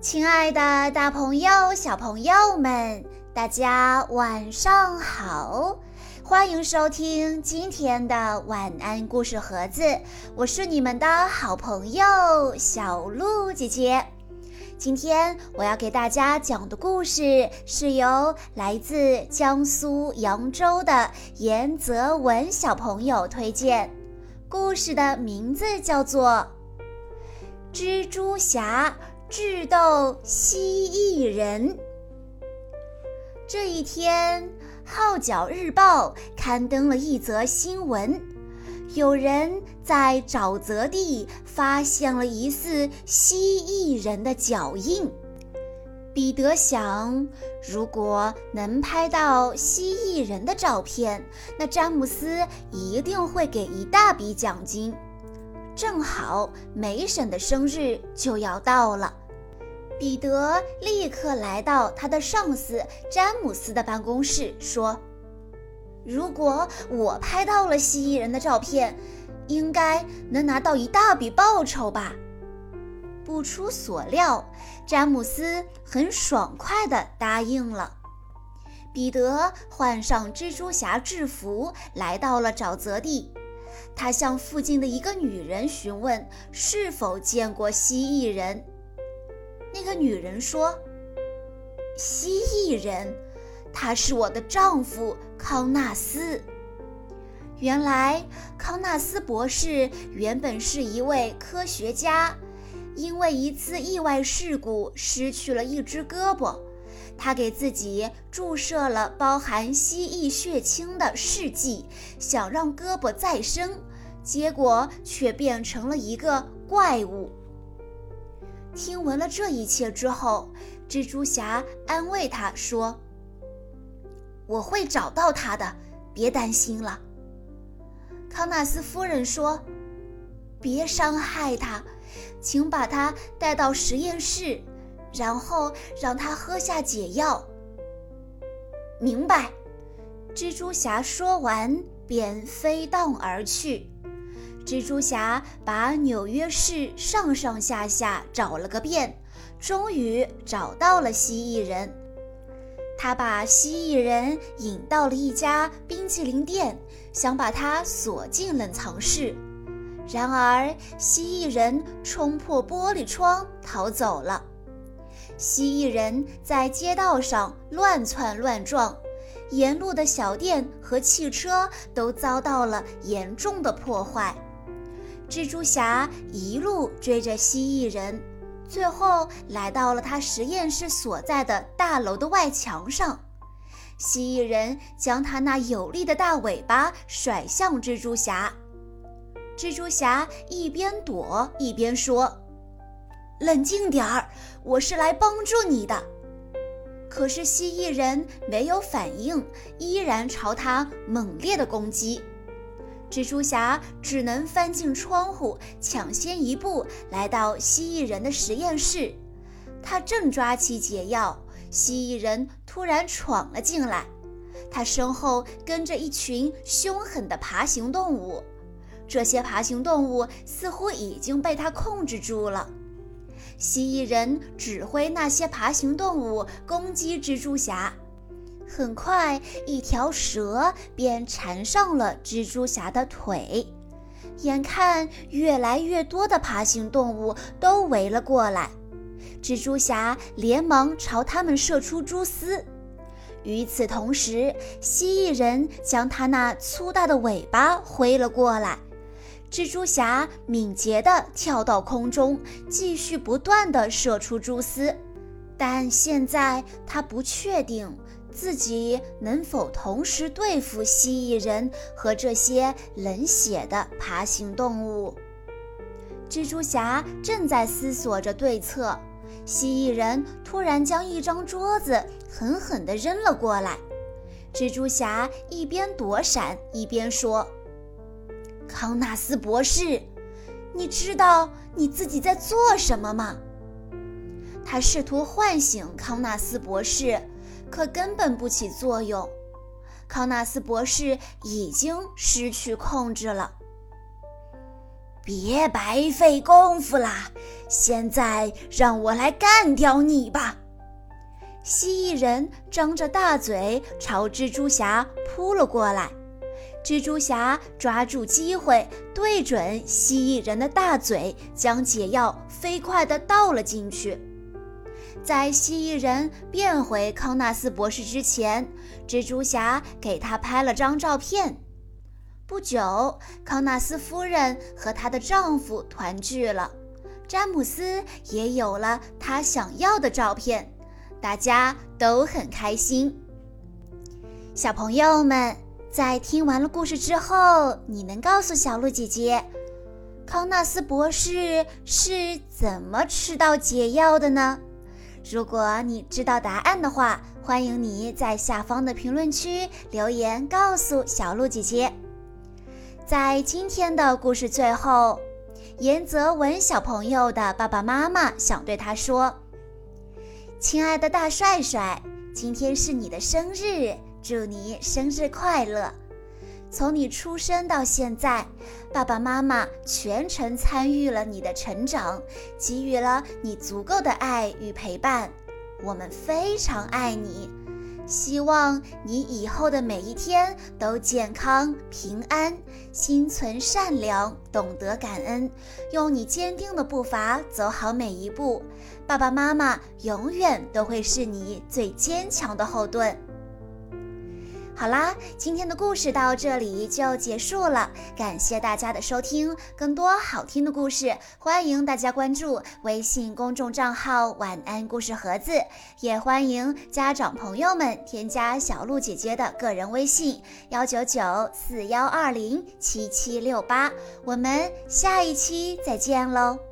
亲爱的，大朋友、小朋友们，大家晚上好！欢迎收听今天的晚安故事盒子，我是你们的好朋友小鹿姐姐。今天我要给大家讲的故事是由来自江苏扬州的严泽文小朋友推荐，故事的名字叫做《蜘蛛侠》。智斗蜥蜴人。这一天，《号角日报》刊登了一则新闻：有人在沼泽地发现了疑似蜥蜴人的脚印。彼得想，如果能拍到蜥蜴人的照片，那詹姆斯一定会给一大笔奖金。正好梅婶的生日就要到了。彼得立刻来到他的上司詹姆斯的办公室，说：“如果我拍到了蜥蜴人的照片，应该能拿到一大笔报酬吧？”不出所料，詹姆斯很爽快地答应了。彼得换上蜘蛛侠制服，来到了沼泽地。他向附近的一个女人询问是否见过蜥蜴人。那个女人说：“蜥蜴人，他是我的丈夫康纳斯。原来，康纳斯博士原本是一位科学家，因为一次意外事故失去了一只胳膊。他给自己注射了包含蜥蜴血清的试剂，想让胳膊再生，结果却变成了一个怪物。”听闻了这一切之后，蜘蛛侠安慰他说：“我会找到他的，别担心了。”康纳斯夫人说：“别伤害他，请把他带到实验室，然后让他喝下解药。”明白。蜘蛛侠说完，便飞荡而去。蜘蛛侠把纽约市上上下下找了个遍，终于找到了蜥蜴人。他把蜥蜴人引到了一家冰淇淋店，想把他锁进冷藏室。然而，蜥蜴人冲破玻璃窗逃走了。蜥蜴人在街道上乱窜乱撞，沿路的小店和汽车都遭到了严重的破坏。蜘蛛侠一路追着蜥蜴人，最后来到了他实验室所在的大楼的外墙上。蜥蜴人将他那有力的大尾巴甩向蜘蛛侠，蜘蛛侠一边躲一边说：“冷静点儿，我是来帮助你的。”可是蜥蜴人没有反应，依然朝他猛烈的攻击。蜘蛛侠只能翻进窗户，抢先一步来到蜥蜴人的实验室。他正抓起解药，蜥蜴人突然闯了进来。他身后跟着一群凶狠的爬行动物，这些爬行动物似乎已经被他控制住了。蜥蜴人指挥那些爬行动物攻击蜘蛛侠。很快，一条蛇便缠上了蜘蛛侠的腿。眼看越来越多的爬行动物都围了过来，蜘蛛侠连忙朝他们射出蛛丝。与此同时，蜥蜴人将他那粗大的尾巴挥了过来。蜘蛛侠敏捷地跳到空中，继续不断地射出蛛丝。但现在他不确定。自己能否同时对付蜥蜴人和这些冷血的爬行动物？蜘蛛侠正在思索着对策，蜥蜴人突然将一张桌子狠狠地扔了过来。蜘蛛侠一边躲闪一边说：“康纳斯博士，你知道你自己在做什么吗？”他试图唤醒康纳斯博士。可根本不起作用，康纳斯博士已经失去控制了。别白费功夫啦！现在让我来干掉你吧！蜥蜴人张着大嘴朝蜘蛛侠扑了过来，蜘蛛侠抓住机会，对准蜥蜴人的大嘴，将解药飞快地倒了进去。在蜥蜴人变回康纳斯博士之前，蜘蛛侠给他拍了张照片。不久，康纳斯夫人和她的丈夫团聚了，詹姆斯也有了他想要的照片，大家都很开心。小朋友们，在听完了故事之后，你能告诉小鹿姐姐，康纳斯博士是怎么吃到解药的呢？如果你知道答案的话，欢迎你在下方的评论区留言告诉小鹿姐姐。在今天的故事最后，严泽文小朋友的爸爸妈妈想对他说：“亲爱的大帅帅，今天是你的生日，祝你生日快乐！从你出生到现在，爸爸妈妈全程参与了你的成长，给予了你足够的爱与陪伴，我们非常爱你。”希望你以后的每一天都健康平安，心存善良，懂得感恩，用你坚定的步伐走好每一步。爸爸妈妈永远都会是你最坚强的后盾。好啦，今天的故事到这里就结束了，感谢大家的收听。更多好听的故事，欢迎大家关注微信公众账号“晚安故事盒子”，也欢迎家长朋友们添加小鹿姐姐的个人微信：幺九九四幺二零七七六八。我们下一期再见喽！